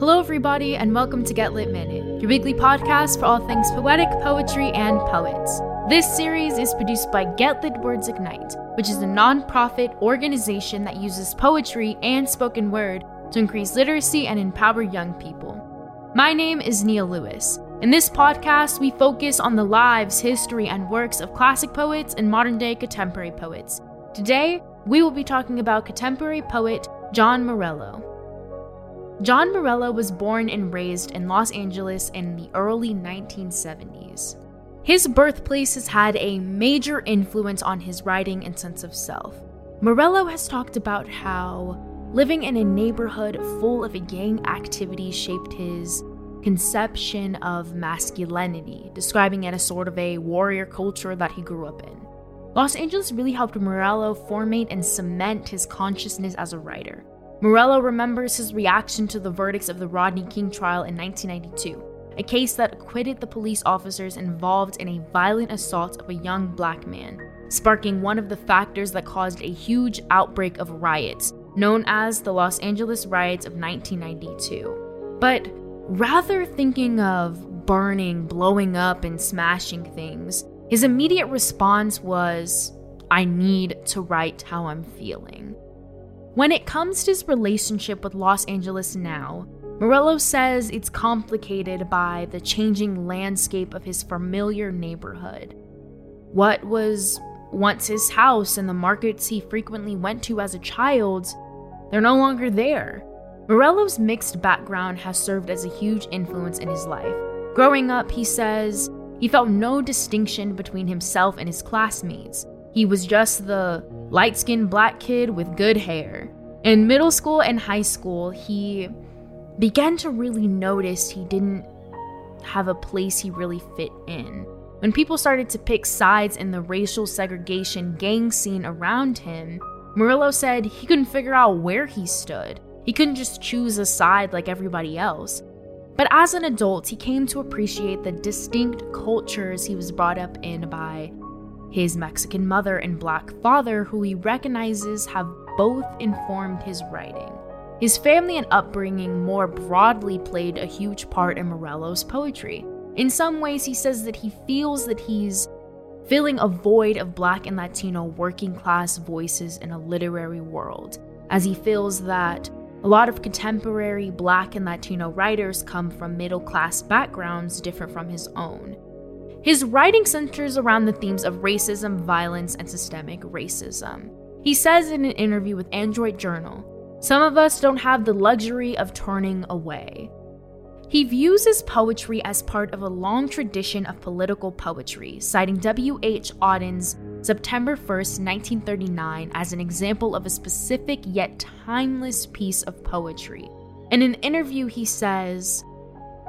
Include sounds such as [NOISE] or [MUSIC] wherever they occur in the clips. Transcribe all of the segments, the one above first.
Hello, everybody, and welcome to Get Lit Minute, your weekly podcast for all things poetic, poetry, and poets. This series is produced by Get Lit Words Ignite, which is a nonprofit organization that uses poetry and spoken word to increase literacy and empower young people. My name is Nia Lewis. In this podcast, we focus on the lives, history, and works of classic poets and modern day contemporary poets. Today, we will be talking about contemporary poet John Murillo. John Murillo was born and raised in Los Angeles in the early 1970s. His birthplace has had a major influence on his writing and sense of self. Murillo has talked about how living in a neighborhood full of gang activity shaped his conception of masculinity, describing it as sort of a warrior culture that he grew up in. Los Angeles really helped Murillo formate and cement his consciousness as a writer. Murillo remembers his reaction to the verdicts of the Rodney King trial in 1992, a case that acquitted the police officers involved in a violent assault of a young black man, sparking one of the factors that caused a huge outbreak of riots, known as the Los Angeles riots of 1992. But rather thinking of burning, blowing up, and smashing things, his immediate response was, I need to write how I'm feeling. When it comes to his relationship with Los Angeles now, Murillo says it's complicated by the changing landscape of his familiar neighborhood. What was once his house and the markets he frequently went to as a child, they're no longer there. Murillo's mixed background has served as a huge influence in his life. Growing up, he says, he felt no distinction between himself and his classmates. He was just the light skinned black kid with good hair. In middle school and high school, he began to really notice he didn't have a place he really fit in. When people started to pick sides in the racial segregation gang scene around him, Murillo said he couldn't figure out where he stood. He couldn't just choose a side like everybody else. But as an adult, he came to appreciate the distinct cultures he was brought up in by his Mexican mother and black father, who he recognizes have both informed his writing. His family and upbringing more broadly played a huge part in Murillo's poetry. In some ways, he says that he feels that he's filling a void of black and Latino working class voices in a literary world, as he feels that a lot of contemporary black and Latino writers come from middle class backgrounds different from his own. His writing centers around the themes of racism, violence, and systemic racism. He says in an interview with Adroit Journal Some of us don't have the luxury of turning away. He views his poetry as part of a long tradition of political poetry, citing W.H. Auden's September 1st, 1939, as an example of a specific yet timeless piece of poetry. In an interview, he says,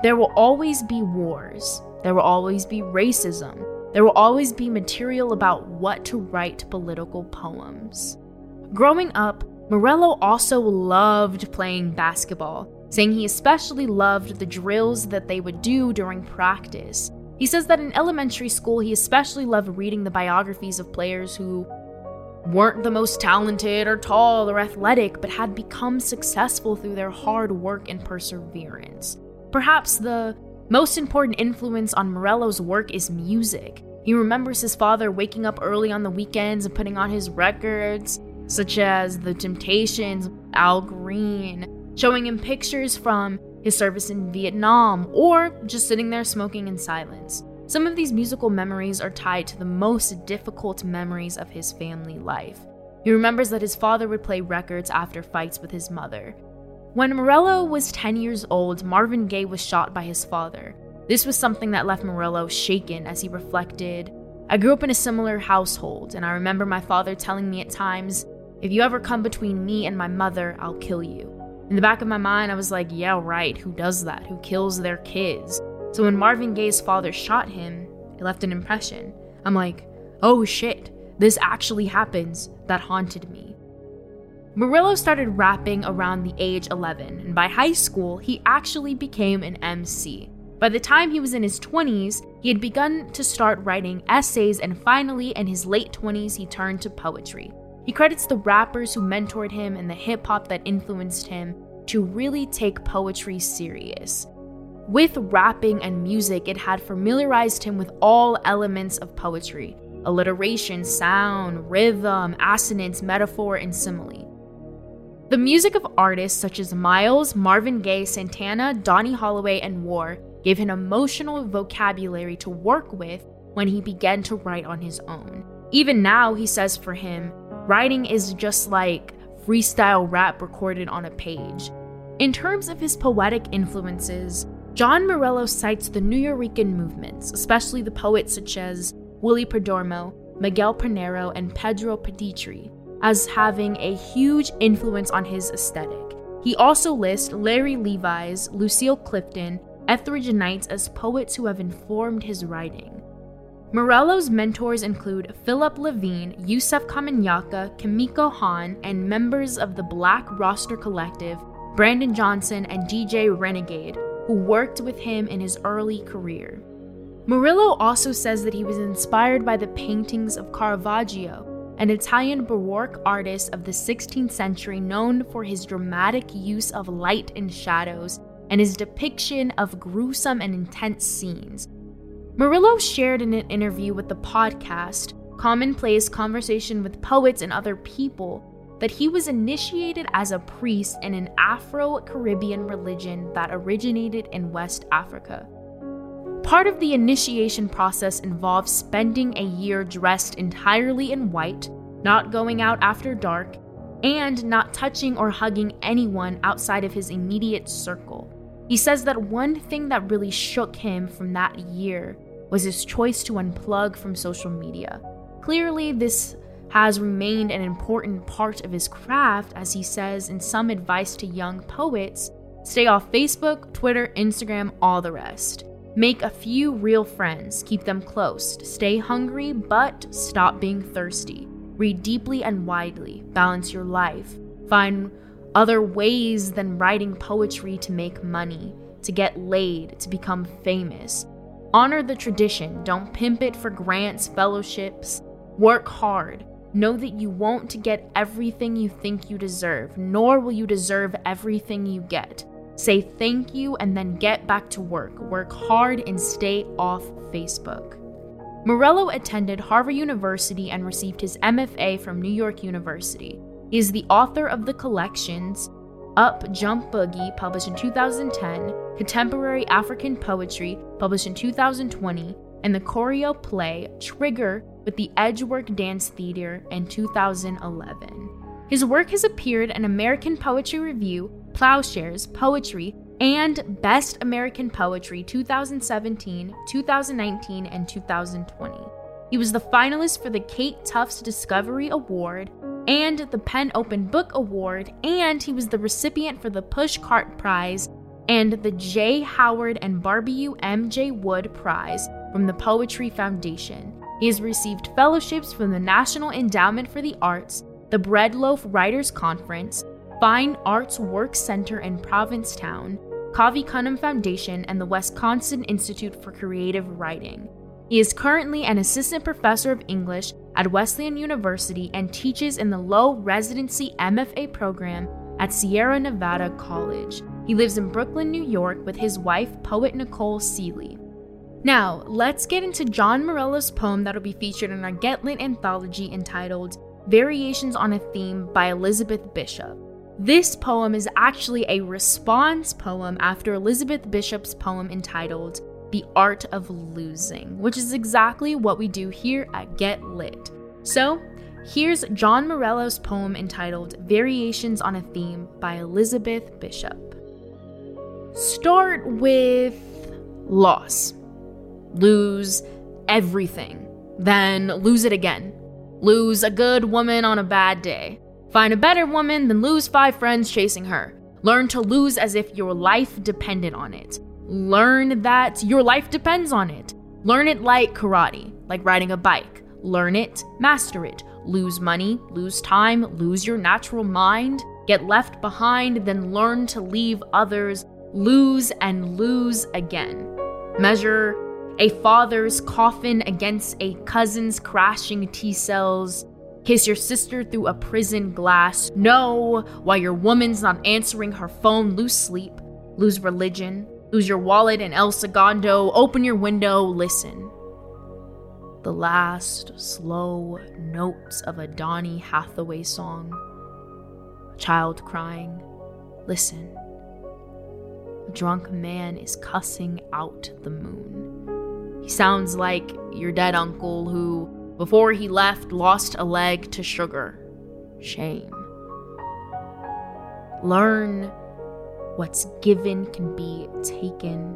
There will always be wars, there will always be racism, there will always be material about what to write political poems. Growing up, Murillo also loved playing basketball, saying he especially loved the drills that they would do during practice. He says that in elementary school, he especially loved reading the biographies of players who weren't the most talented or tall or athletic, but had become successful through their hard work and perseverance. Perhaps the most important influence on Murillo's work is music. He remembers his father waking up early on the weekends and putting on his records, such as The Temptations, Al Green, showing him pictures from his service in Vietnam, or just sitting there smoking in silence. Some of these musical memories are tied to the most difficult memories of his family life. He remembers that his father would play records after fights with his mother, when Murillo was 10 years old, Marvin Gaye was shot by his father. This was something that left Murillo shaken as he reflected. I grew up in a similar household, and I remember my father telling me at times, If you ever come between me and my mother, I'll kill you. In the back of my mind, I was like, Yeah, right, who does that? Who kills their kids? So when Marvin Gaye's father shot him, it left an impression. I'm like, Oh shit, this actually happens. That haunted me. Murillo started rapping around the age 11, and by high school, he actually became an MC. By the time he was in his 20s, he had begun to start writing essays, and finally, in his late 20s, he turned to poetry. He credits the rappers who mentored him and the hip hop that influenced him to really take poetry serious. With rapping and music, it had familiarized him with all elements of poetry alliteration, sound, rhythm, assonance, metaphor, and simile. The music of artists such as Miles, Marvin Gaye, Santana, Donny Hathaway, and War gave him emotional vocabulary to work with when he began to write on his own. Even now, he says for him, writing is just like freestyle rap recorded on a page. In terms of his poetic influences, John Murillo cites the New Nuyorican movements, especially the poets such as Willie Perdomo, Miguel Piñero, and Pedro Pietri, as having a huge influence on his aesthetic. He also lists Larry Levis, Lucille Clifton, Etheridge Knights as poets who have informed his writing. Murillo's mentors include Philip Levine, Yusef Komunyakaa, Kimiko Hahn, and members of the Black Rooster Collective, Brandon Johnson and DJ Renegade, who worked with him in his early career. Murillo also says that he was inspired by the paintings of Caravaggio, an Italian Baroque artist of the 16th century known for his dramatic use of light and shadows and his depiction of gruesome and intense scenes, Murillo shared in an interview with the podcast Commonplace Conversation with Poets and Other People that he was initiated as a priest in an Afro Caribbean religion that originated in West Africa. Part of the initiation process involves spending a year dressed entirely in white, not going out after dark, and not touching or hugging anyone outside of his immediate circle. He says that one thing that really shook him from that year was his choice to unplug from social media. Clearly, this has remained an important part of his craft, as he says in some advice to young poets stay off Facebook, Twitter, Instagram, all the rest. Make a few real friends, keep them close, stay hungry, but stop being thirsty. Read deeply and widely, balance your life, find other ways than writing poetry to make money, to get laid, to become famous. Honor the tradition, don't pimp it for grants, fellowships. Work hard. Know that you won't get everything you think you deserve, nor will you deserve everything you get. Say thank you and then get back to work. Work hard and stay off Facebook. Murillo attended Harvard University and received his MFA from New York University. He is the author of the collections Up Jump Boogie, published in 2010, Contemporary African Poetry, published in 2020, and the choreo play Trigger with the Edgework Dance Theater in 2011. His work has appeared in American Poetry Review, Ploughshares, Poetry, and Best American Poetry 2017, 2019, and 2020. He was the finalist for the Kate Tufts Discovery Award and the PEN Open Book Award, and he was the recipient for the Pushcart Prize and the J. Howard and Barbie M. J. Wood Prize from the Poetry Foundation. He has received fellowships from the National Endowment for the Arts, the Breadloaf Writers Conference, Fine Arts Work Center in Provincetown, Cave Canem Foundation, and the Wisconsin Institute for Creative Writing. He is currently an assistant professor of English at Wesleyan University and teaches in the low residency MFA program at Sierra Nevada College. He lives in Brooklyn, New York with his wife, poet Nicole Sealey. Now, let's get into John Murillo's poem that'll be featured in our Get Lit anthology entitled Variations on a Theme by Elizabeth Bishop. This poem is actually a response poem after Elizabeth Bishop's poem entitled The Art of Losing, which is exactly what we do here at Get Lit. So, here's John Murillo's poem entitled Variations on a Theme by Elizabeth Bishop. Start with loss. Lose everything, then lose it again. Lose a good woman on a bad day. Find a better woman, then lose five friends chasing her. Learn to lose as if your life depended on it. Learn that your life depends on it. Learn it like karate, like riding a bike. Learn it, master it. Lose money, lose time, lose your natural mind. Get left behind, then learn to leave others. Lose and lose again. Measure a father's coffin against a cousin's crashing T cells. Kiss your sister through a prison glass. Know why your woman's not answering her phone. Lose sleep. Lose religion. Lose your wallet in El Segundo. Open your window. Listen. The last slow notes of a Donny Hathaway song. A child crying. Listen. A drunk man is cussing out the moon. He sounds like your dead uncle who, before he left, lost a leg to sugar. Shame. Learn what's given can be taken,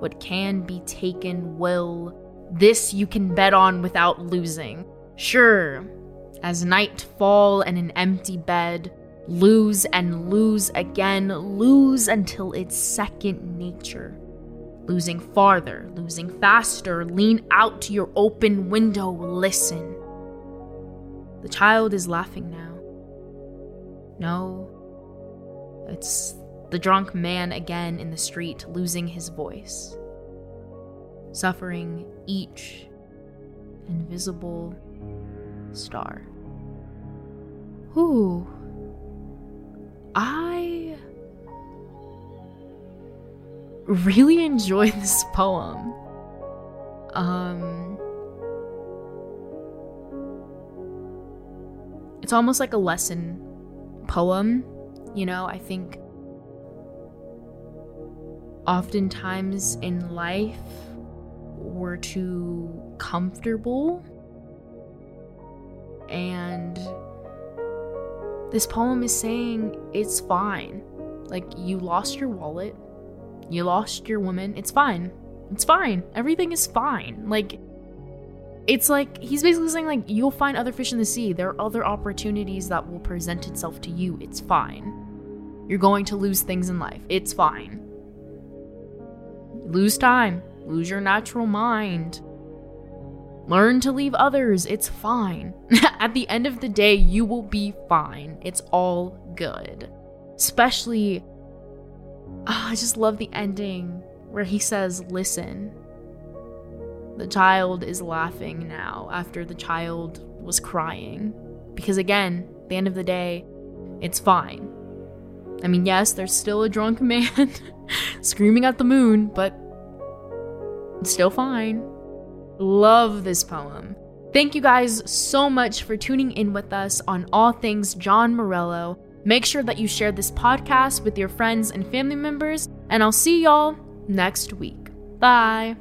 what can be taken will. This you can bet on without losing. Sure, as night fall and an empty bed, lose and lose again, lose until it's second nature. Losing farther, losing faster, lean out to your open window, listen. The child is laughing now. No, it's the drunk man again in the street, losing his voice, suffering each invisible star. Who? I really enjoy [LAUGHS] this poem. Um, it's almost like a lesson poem, you know. I think oftentimes in life we're too comfortable and this poem is saying it's fine. Like, you lost your wallet, you lost your woman, it's fine. It's fine. Everything is fine. Like, it's like he's basically saying like you'll find other fish in the sea there are other opportunities that will present itself to you it's fine you're going to lose things in life it's fine lose time lose your natural mind Learn to leave others. It's fine. [LAUGHS] At the end of the day, you will be fine. It's all good. Especially, oh, I just love the ending where he says, Listen. The child is laughing now after the child was crying. Because again, the end of the day, it's fine. I mean, yes, there's still a drunk [LAUGHS] man [LAUGHS] screaming at the moon, but it's still fine. Love this poem. Thank you guys so much for tuning in with us on all things John Murillo. Make sure that you share this podcast with your friends and family members, and I'll see y'all next week. Bye.